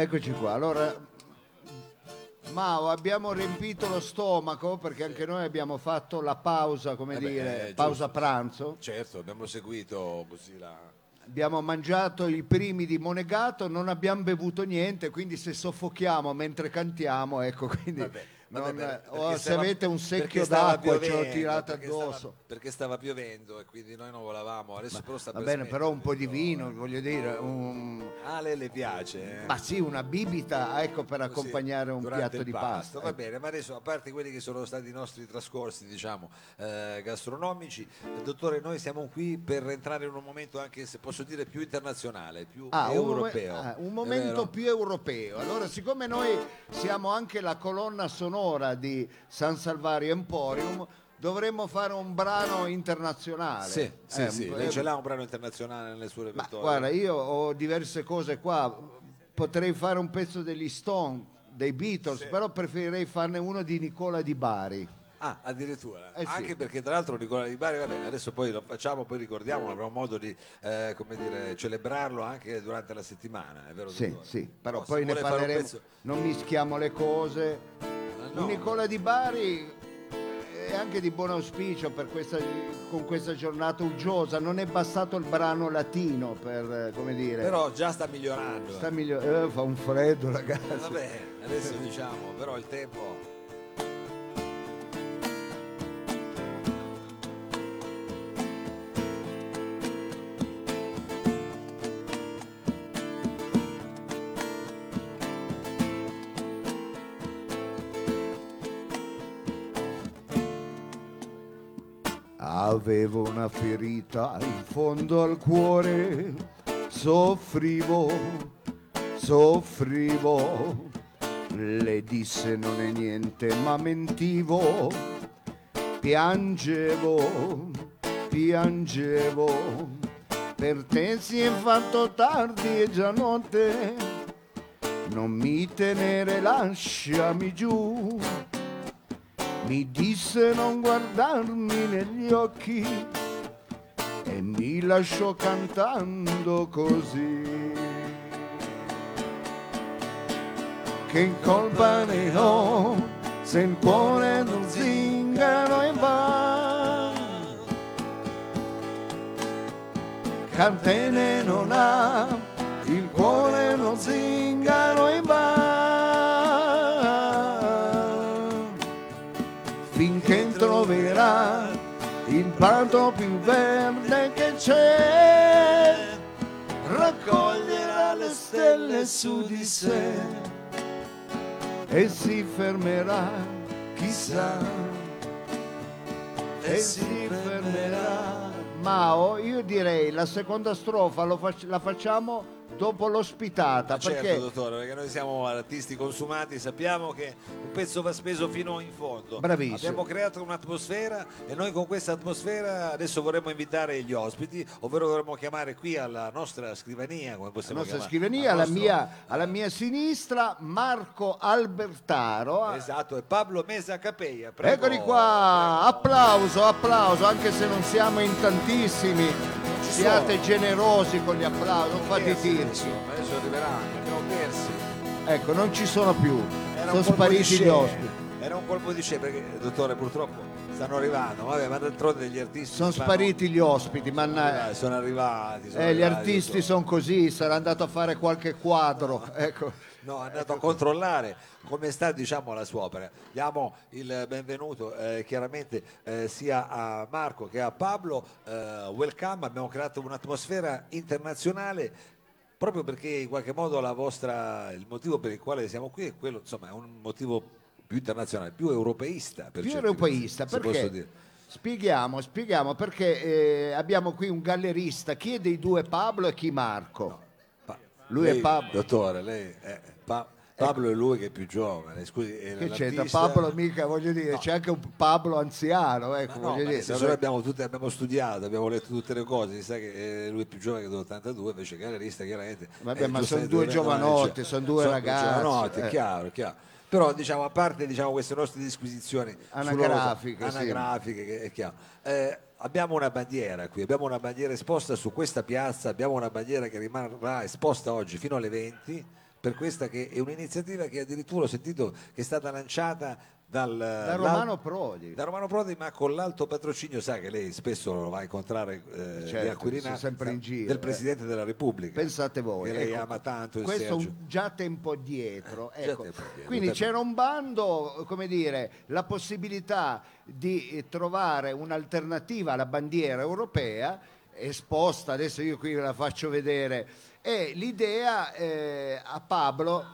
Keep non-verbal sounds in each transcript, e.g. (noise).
Eccoci qua. Allora, Mao, abbiamo riempito lo stomaco perché anche noi abbiamo fatto la pausa, come Eh beh, dire, eh, pausa giusto. pranzo. Certo, abbiamo seguito così la... Abbiamo mangiato i primi di Monegato, non abbiamo bevuto niente, quindi se soffochiamo mentre cantiamo, ecco, quindi Vabbè, vabbè, per- o perché se stava- avete un secchio d'acqua ce l'ho tirata perché stava- addosso. perché stava piovendo e quindi noi non volavamo. Adesso però sta Va per bene, però un po' di vino, voglio dire, un- Ah, a lei le piace? eh? ma sì, una bibita, ecco, per accompagnare un durante piatto di pasto. pasta. Va ecco. bene, ma adesso a parte quelli che sono stati i nostri trascorsi, diciamo, eh, gastronomici, dottore, noi siamo qui per entrare in un momento anche, se posso dire, più internazionale, più Ah, un, europeo. ah, un momento più europeo. Allora, siccome noi siamo anche la colonna sonora di San Salvario Emporium, dovremmo fare un brano internazionale. Sì, sì, Eh, sì. un- Lei ce l'ha un brano internazionale nel suo Ma repertorio? guarda, io ho diverse cose qua. Potrei fare un pezzo degli Stone, dei Beatles, però preferirei farne uno di Nicola Di Bari. Ah, addirittura. Eh sì. Anche perché tra l'altro Nicola Di Bari, vabbè, adesso poi lo facciamo, poi ricordiamo, avremo modo di eh, come dire, celebrarlo anche durante la settimana, è vero? Sì, dottore? sì, però No, poi ne parleremo. pezzo- Non mischiamo le cose. Eh, no. Nicola Di Bari è anche di buon auspicio per questa, con questa giornata uggiosa. Non è bastato il brano latino per, eh, come dire, Però già sta migliorando. sta miglio- eh, fa un freddo ragazzi. Vabbè, adesso diciamo, però il tempo... Avevo una ferita in fondo al cuore, soffrivo, soffrivo. Le disse non è niente, ma mentivo. Piangevo, piangevo. Per te si è fatto tardi e già notte. Non mi tenere, lasciami giù. Mi disse non guardarmi negli occhi e mi lasciò cantando così. Che colpa ne ho se il cuore non zingaro e va. Catene non ha, troverà il prato più verde che c'è, raccoglierà le stelle su di sé e si fermerà, chissà, e si fermerà. Mao, io direi la seconda strofa fac- la facciamo dopo l'ospitata, Ma certo, perché dottore, perché noi siamo artisti consumati, sappiamo che un pezzo va speso fino in fondo. Bravissimo. Abbiamo creato un'atmosfera e noi con questa atmosfera adesso vorremmo invitare gli ospiti, ovvero dovremmo chiamare qui alla nostra scrivania, come la possiamo nostra chiamare? scrivania, al alla nostro- mia, alla mia sinistra Marco Albertaro. Esatto, e Pablo Mesa Capeia. prego. Eccoli qua, applauso, applauso, anche se non siamo in tantissimi, siate generosi con gli applausi, non fate tirchi. adesso, arriveranno, abbiamo persi. Ecco, non ci sono più, Era sono un colpo di spariti gli scena. ospiti. Era un colpo di scena perché, dottore, purtroppo stanno arrivando, vabbè, ma d'altronde gli artisti Sono fanno- spariti gli ospiti. Eh, sono arrivati. sono Eh, gli arrivati, artisti dottore. sono così, sarà andato a fare qualche quadro. (laughs) Ecco. No, è andato a controllare come sta diciamo, la sua opera. Diamo il benvenuto eh, chiaramente eh, sia a Marco che a Pablo. Eh, welcome, abbiamo creato un'atmosfera internazionale proprio perché in qualche modo la vostra, il motivo per il quale siamo qui è quello, insomma, è un motivo più internazionale, più europeista. Più europeista posso perché spieghiamo, spieghiamo perché eh, abbiamo qui un gallerista chi è dei due Pablo e chi Marco Pa- Lui è lei, Pablo. Dottore, lei è Pa- Pablo è lui che è più giovane. Scusi, è che c'entra l'artista- Pablo mica voglio dire c'è anche un Pablo anziano ecco no, voglio dire noi abbiamo, tutte- abbiamo studiato, abbiamo letto tutte le cose, si sa che eh, lui è più giovane che dell'82, invece gallerista chiaramente. Vabbè, eh, ma sono due dovremmo- giovanotti, sono due ragazzi, giovanotti, eh. è chiaro, è chiaro. Però diciamo, a parte diciamo, queste nostre disquisizioni Anagrafiche, sull'osa- sì. anagrafiche, che è chiaro. eh, abbiamo una bandiera qui, abbiamo una bandiera esposta su questa piazza, abbiamo una bandiera che rimarrà esposta oggi fino alle 20 per questa che è un'iniziativa che addirittura ho sentito che è stata lanciata dal, Da Romano Prodi. da Romano Prodi, ma con l'alto patrocinio, sa che lei spesso lo va a incontrare eh, Certo, di Acquirina, sono sempre in giro, del eh. Presidente della Repubblica. Pensate voi. Che lei ecco, ama tanto questo Sergio. già tempo dietro. Eh, già ecco. tempo dietro, Quindi tempo- c'era un bando, come dire, la possibilità di eh, trovare un'alternativa alla bandiera europea esposta, adesso io qui ve la faccio vedere, e l'idea eh, a Pablo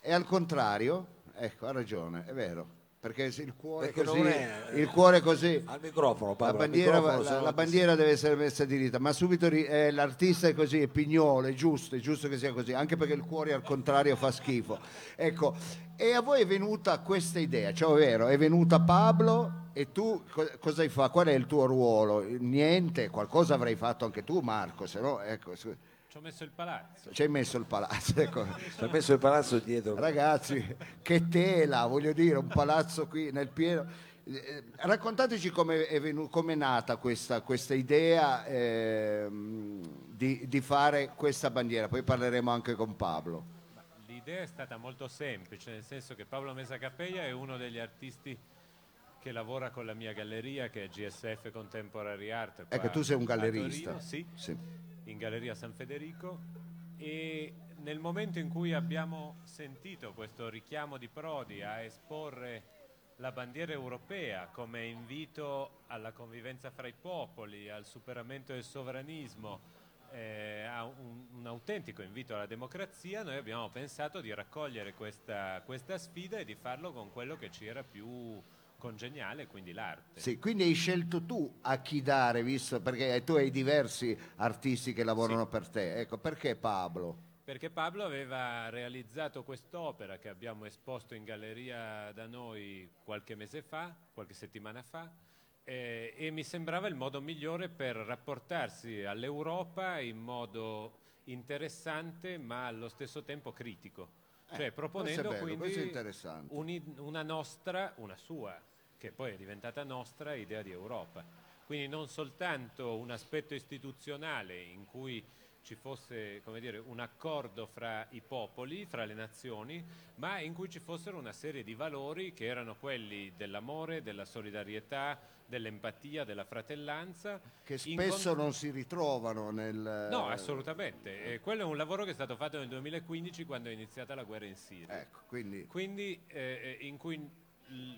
è al contrario, ecco, ha ragione, è vero. Perché il cuore, Perché così, non è- il cuore così, Al microfono, la Paolo, al bandiera, microfono, la- se no la bandiera deve essere messa diritta, ma subito ri- eh, l'artista è così, è pignolo, è giusto, è giusto che sia così, anche perché il cuore al contrario fa schifo. Ecco, e a voi è venuta questa idea, cioè ovvero è venuta Pablo e tu co- cosa hai fatto? Qual è il tuo ruolo? Niente, qualcosa avrai fatto anche tu Marco, se no, ecco, su- Ci ho messo il palazzo. ci hai messo il palazzo. Ecco. (laughs) Si è messo il palazzo dietro. Ragazzi, che tela, voglio dire, un palazzo qui nel pieno. Eh, raccontateci come è, venu- come è nata questa, questa idea ehm, di, di fare questa bandiera, poi parleremo anche con Pablo. L'idea è stata molto semplice, nel senso che Paolo Mesa Capella è uno degli artisti che lavora con la mia galleria, che è GSF Contemporary Art. Ecco, tu sei un gallerista. Torino, sì, Sì. In Galleria San Federico. E nel momento in cui abbiamo sentito questo richiamo di Prodi a esporre la bandiera europea come invito alla convivenza fra i popoli, al superamento del sovranismo, eh, a un, un autentico invito alla democrazia, noi abbiamo pensato di raccogliere questa, questa sfida e di farlo con quello che ci era più congeniale, quindi l'arte. Sì, quindi hai scelto tu a chi dare, visto perché tu hai diversi artisti che lavorano per te. Ecco, perché Pablo? Perché Pablo aveva realizzato quest'opera che abbiamo esposto in galleria da noi qualche mese fa, qualche settimana fa, eh, e mi sembrava il modo migliore per rapportarsi all'Europa in modo interessante ma allo stesso tempo critico. Cioè proponendo bello, quindi una nostra, una sua, che poi è diventata nostra idea di Europa. Quindi non soltanto un aspetto istituzionale in cui ci fosse come dire, un accordo fra i popoli, fra le nazioni, ma in cui ci fossero una serie di valori che erano quelli dell'amore, della solidarietà, dell'empatia, della fratellanza. Che spesso con- non si ritrovano nel... No, assolutamente. E quello è un lavoro che è stato fatto nel 2015 quando è iniziata la guerra in Siria. Ecco, quindi... Quindi eh, in cui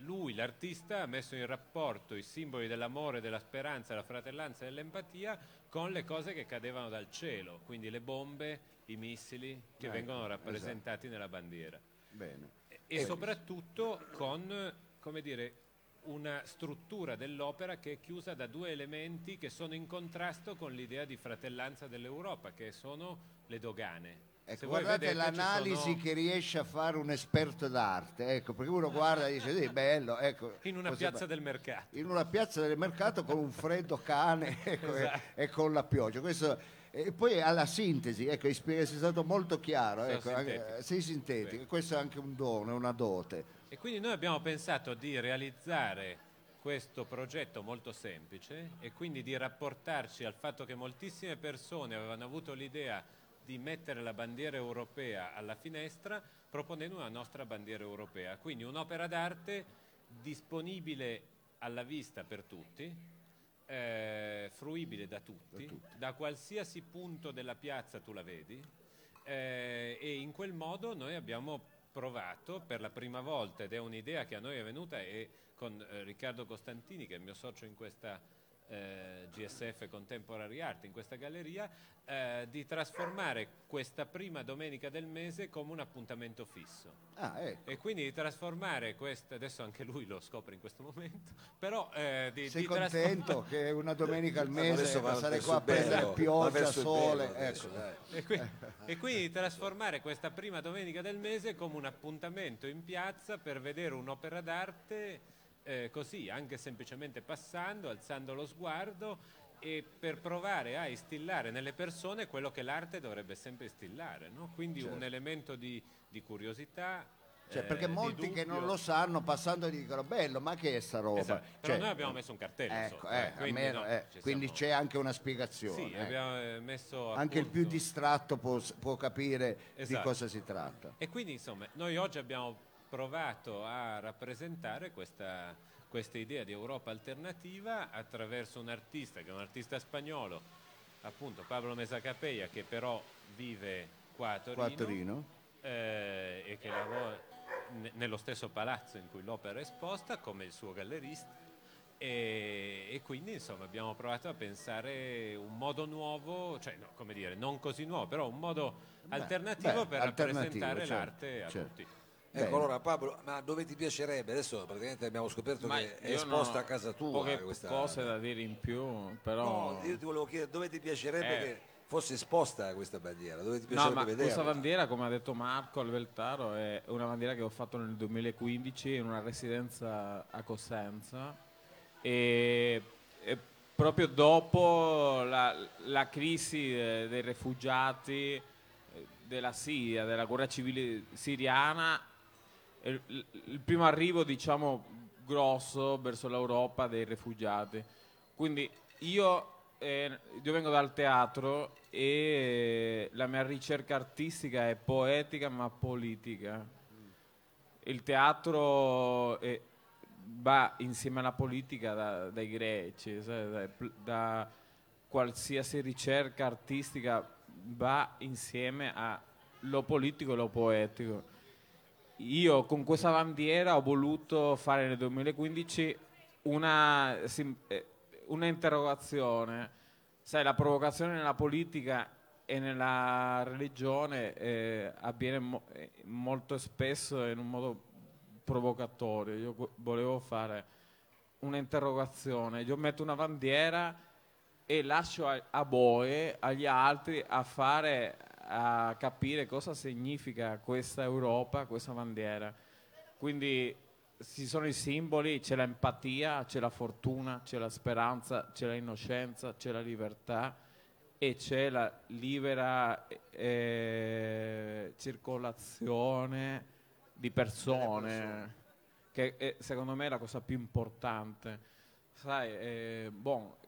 lui, l'artista, ha messo in rapporto i simboli dell'amore, della speranza, della fratellanza e dell'empatia con le cose che cadevano dal cielo, quindi le bombe, i missili che Ecco, vengono rappresentati nella bandiera. Bene. E, e soprattutto con, come dire, una struttura dell'opera che è chiusa da due elementi che sono in contrasto con l'idea di fratellanza dell'Europa, che sono le dogane. Ecco, guardate vedete, l'analisi sono- che riesce a fare un esperto d'arte, ecco, perché uno guarda e dice sì, bello, ecco. in una piazza va- del mercato. in una piazza del mercato con un freddo cane (laughs) ecco, e- Esatto. e, con la pioggia. Questo, e poi alla sintesi, ecco, sei stato molto chiaro, Sono ecco, anche- sei sintetico, Sì. questo è anche un dono, è una dote. E quindi noi abbiamo pensato di realizzare questo progetto molto semplice e quindi di rapportarci al fatto che moltissime persone avevano avuto l'idea di mettere la bandiera europea alla finestra proponendo una nostra bandiera europea. Quindi un'opera d'arte disponibile alla vista per tutti, eh, fruibile da tutti, da qualsiasi punto della piazza tu la vedi eh, e in quel modo noi abbiamo provato per la prima volta ed è un'idea che a noi è venuta e con eh, Riccardo Costantini che è il mio socio in questa eh, GSF Contemporary Art, in questa galleria, eh, di trasformare questa prima domenica del mese come un appuntamento fisso. Ah, ecco. E quindi di trasformare questa, adesso anche lui lo scopre in questo momento, (laughs) però eh, di, Sei di contento che una domenica al mese passare qua a prendere pioggia, sole, ecco. dai. E quindi, (laughs) e quindi di trasformare questa prima domenica del mese come un appuntamento in piazza per vedere un'opera d'arte eh, così, anche semplicemente passando, alzando lo sguardo e per provare a instillare nelle persone quello che l'arte dovrebbe sempre instillare, no? quindi un elemento di, di curiosità, Cioè, eh, perché di molti che non lo sanno passando dicono bello ma che è sta roba Esatto, però Cioè, noi abbiamo messo un cartello ecco, sotto, eh, eh, quindi, almeno, no, eh, quindi siamo- c'è anche una spiegazione Sì, ecco. eh, anche il più distratto può, può capire di Esatto. cosa si tratta E quindi insomma noi oggi abbiamo provato a rappresentare questa, questa idea di Europa alternativa attraverso un artista che è un artista spagnolo, appunto Pablo Mesacapeia, che però vive qua a Torino, qua a Torino eh, e che lavora ne- nello stesso palazzo in cui l'opera è esposta come il suo gallerista. E, e quindi insomma abbiamo provato a pensare un modo nuovo, cioè no, come dire, non così nuovo, però un modo alternativo beh, per alternativo, rappresentare certo, l'arte a certo. tutti. Ecco, Bene. allora Pablo, ma dove ti piacerebbe? Adesso praticamente abbiamo scoperto Ma che è io esposta ho a casa tua poche questa... cose da dire in più, però No, io ti volevo chiedere dove ti piacerebbe Eh. che fosse esposta questa bandiera, dove ti No, piacerebbe ma vederla? questa bandiera, come ha detto Marco Alveltaro, è una bandiera che ho fatto nel 2015 in una residenza a Cosenza e, e proprio dopo la, la crisi eh, dei rifugiati eh, della Siria, della guerra civile siriana, il, il- primo arrivo, diciamo, grosso verso l'Europa dei rifugiati. Quindi io, eh, io vengo dal teatro e la mia ricerca artistica è poetica ma politica. Il teatro eh, va insieme alla politica da- dai greci, da, da qualsiasi ricerca artistica va insieme a lo politico e lo poetico. Io con questa bandiera ho voluto fare nel 2015 una, eh, una interrogazione. Sai, la provocazione nella politica e nella religione eh, avviene mo- eh, molto spesso in un modo provocatorio. Io vo- volevo fare un'interrogazione. Io metto una bandiera e lascio a, a voi, agli altri, a fare, a capire cosa significa questa Europa, questa bandiera. Quindi ci sono i simboli, c'è l'empatia, c'è la fortuna, c'è la speranza, c'è l'innocenza, c'è la libertà e c'è la libera eh, circolazione di persone, che è, secondo me è la cosa più importante. Sai, eh, boh,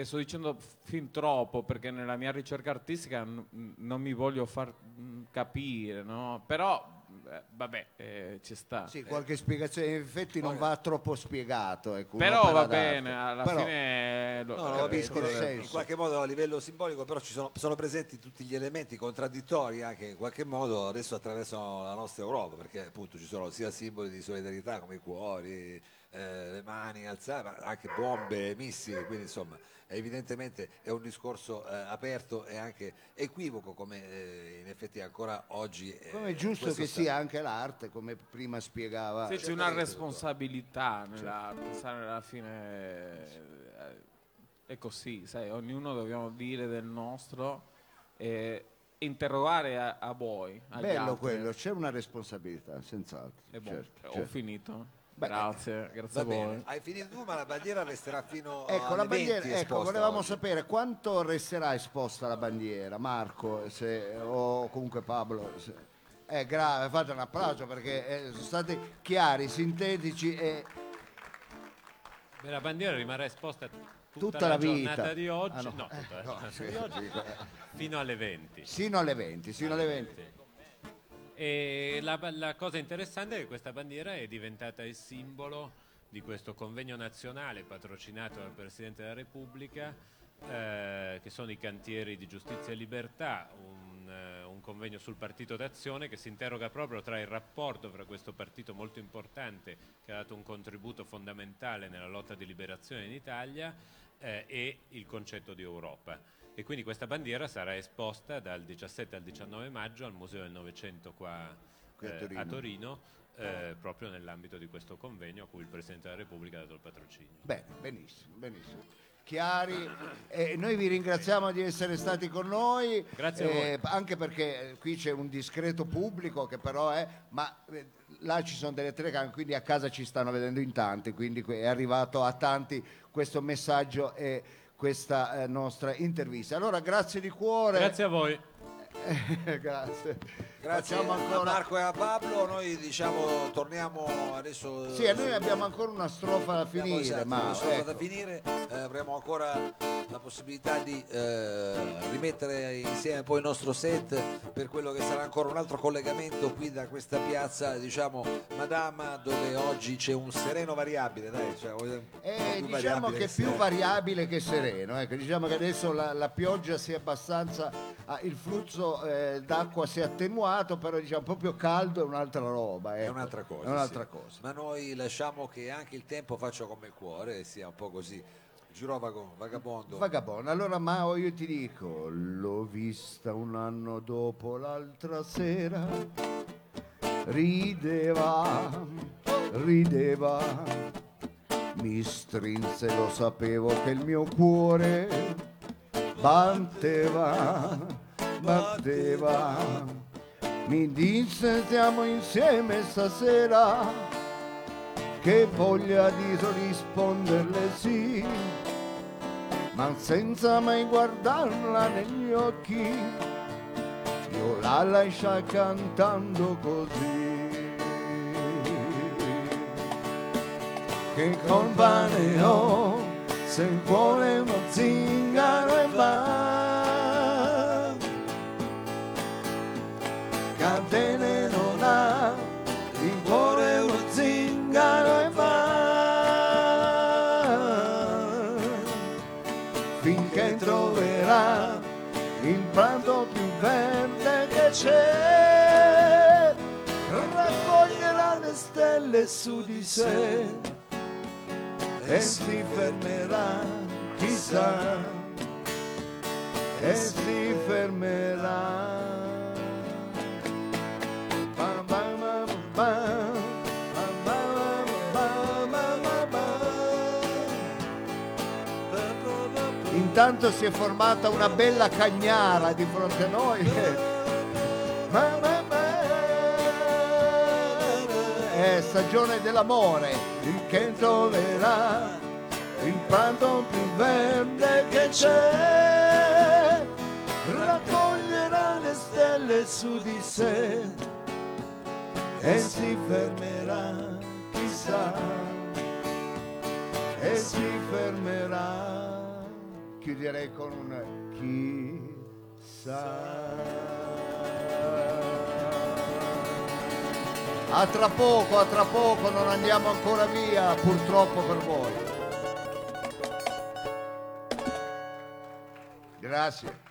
e sto dicendo fin troppo perché nella mia ricerca artistica n- non mi voglio far mm, capire, no? Però, eh, vabbè, eh, ci sta. sì, qualche spiegazione in effetti non va troppo spiegato ecco, Però va d'arte. bene, alla Però- fine... lo- No, no, capisco il eh, senso. in qualche modo a livello simbolico però ci sono, sono presenti tutti gli elementi contraddittori anche in qualche modo adesso attraversano la nostra Europa perché appunto ci sono sia simboli di solidarietà come i cuori, eh, le mani alzate, ma anche bombe, missili, quindi insomma evidentemente è un discorso eh, aperto e anche equivoco come eh, in effetti ancora oggi eh, come è giusto che sta- sia anche l'arte come prima spiegava Sì, c'è una dottor. responsabilità nell'arte, sai, alla fine eh, è così, sai, ognuno dobbiamo dire del nostro e interrogare a, a voi. agli bello altri. quello c'è una responsabilità senz'altro certo, ho certo. finito. Beh, grazie, grazie Va a voi. bene, hai finito tu ma la bandiera resterà fino Ecco, alle la bandiera, 20 ecco, volevamo oggi. sapere quanto resterà esposta la bandiera, Marco, se- o comunque Pablo. se- è grave, fate un applauso perché eh, sono stati chiari, sintetici e Beh, la bandiera rimarrà esposta tutta, Tutta la vita. giornata di oggi, Ah, no. no, tutta la (laughs) no, giornata sì, di oggi, (laughs) fino alle 20. sino alle 20, sino alle 20. E la, la cosa interessante è che questa bandiera è diventata il simbolo di questo convegno nazionale patrocinato dal Presidente della Repubblica, eh, che sono i cantieri di giustizia e libertà, un, eh, un convegno sul partito d'azione che si interroga proprio tra il rapporto fra questo partito molto importante che ha dato un contributo fondamentale nella lotta di liberazione in Italia eh, e il concetto di Europa. E quindi questa bandiera sarà esposta dal 17 al 19 maggio al Museo del Novecento qua Qui a eh, Torino. a Torino, eh, proprio nell'ambito di questo convegno a cui il Presidente della Repubblica ha dato il patrocinio. Bene, benissimo, benissimo. Chiari, e noi vi ringraziamo di essere stati con noi, eh, anche perché eh, qui c'è un discreto pubblico che però è, ma eh, là ci sono delle telecamere, quindi a casa ci stanno vedendo in tanti, quindi è arrivato a tanti questo messaggio e questa eh, nostra intervista. Allora grazie di cuore. Grazie a voi. (laughs) grazie. Grazie Facciamo a ancora- Marco e a Pablo, noi diciamo torniamo adesso. Sì, noi abbiamo ancora una strofa da Abbiamo, finire, esatto, ma una strofa ecco. da finire, eh, avremo ancora la possibilità di eh, rimettere insieme poi il nostro set per quello che sarà ancora un altro collegamento qui da questa piazza, diciamo, Madama, dove oggi c'è un sereno variabile, dai, cioè, Eh, diciamo variabile che è più variabile che sereno, ecco, diciamo che adesso la, la pioggia si è abbastanza, ah, il flusso eh, d'acqua si è attenuato, però diciamo proprio caldo è un'altra roba. È ecco. un'altra cosa. È un'altra sì. cosa. Ma noi lasciamo che anche il tempo faccia come il cuore sia un po' così. Girovago, vagabondo. Vagabondo, allora Mao io ti dico, l'ho vista un anno dopo l'altra sera, rideva, rideva, mi strinse, lo sapevo che il mio cuore batteva, batteva, mi disse stiamo insieme stasera, che voglia di risponderle sì ma senza mai guardarla negli occhi, io la lascia cantando così. Che colpa ne ho se vuole uno zingaro e va. piove su di sé e si fermerà, chissà, e si fermerà. Ba, ba. Intanto si è formata una bella cagnara di fronte a noi. (laughs) Mamma È stagione dell'amore, il che troverà il prato più verde che c'è. Raccoglierà le stelle su di sé e si fermerà, chissà, e si fermerà. Chiuderei con un chissà. A tra poco, a tra poco, non andiamo ancora via, purtroppo per voi. Grazie.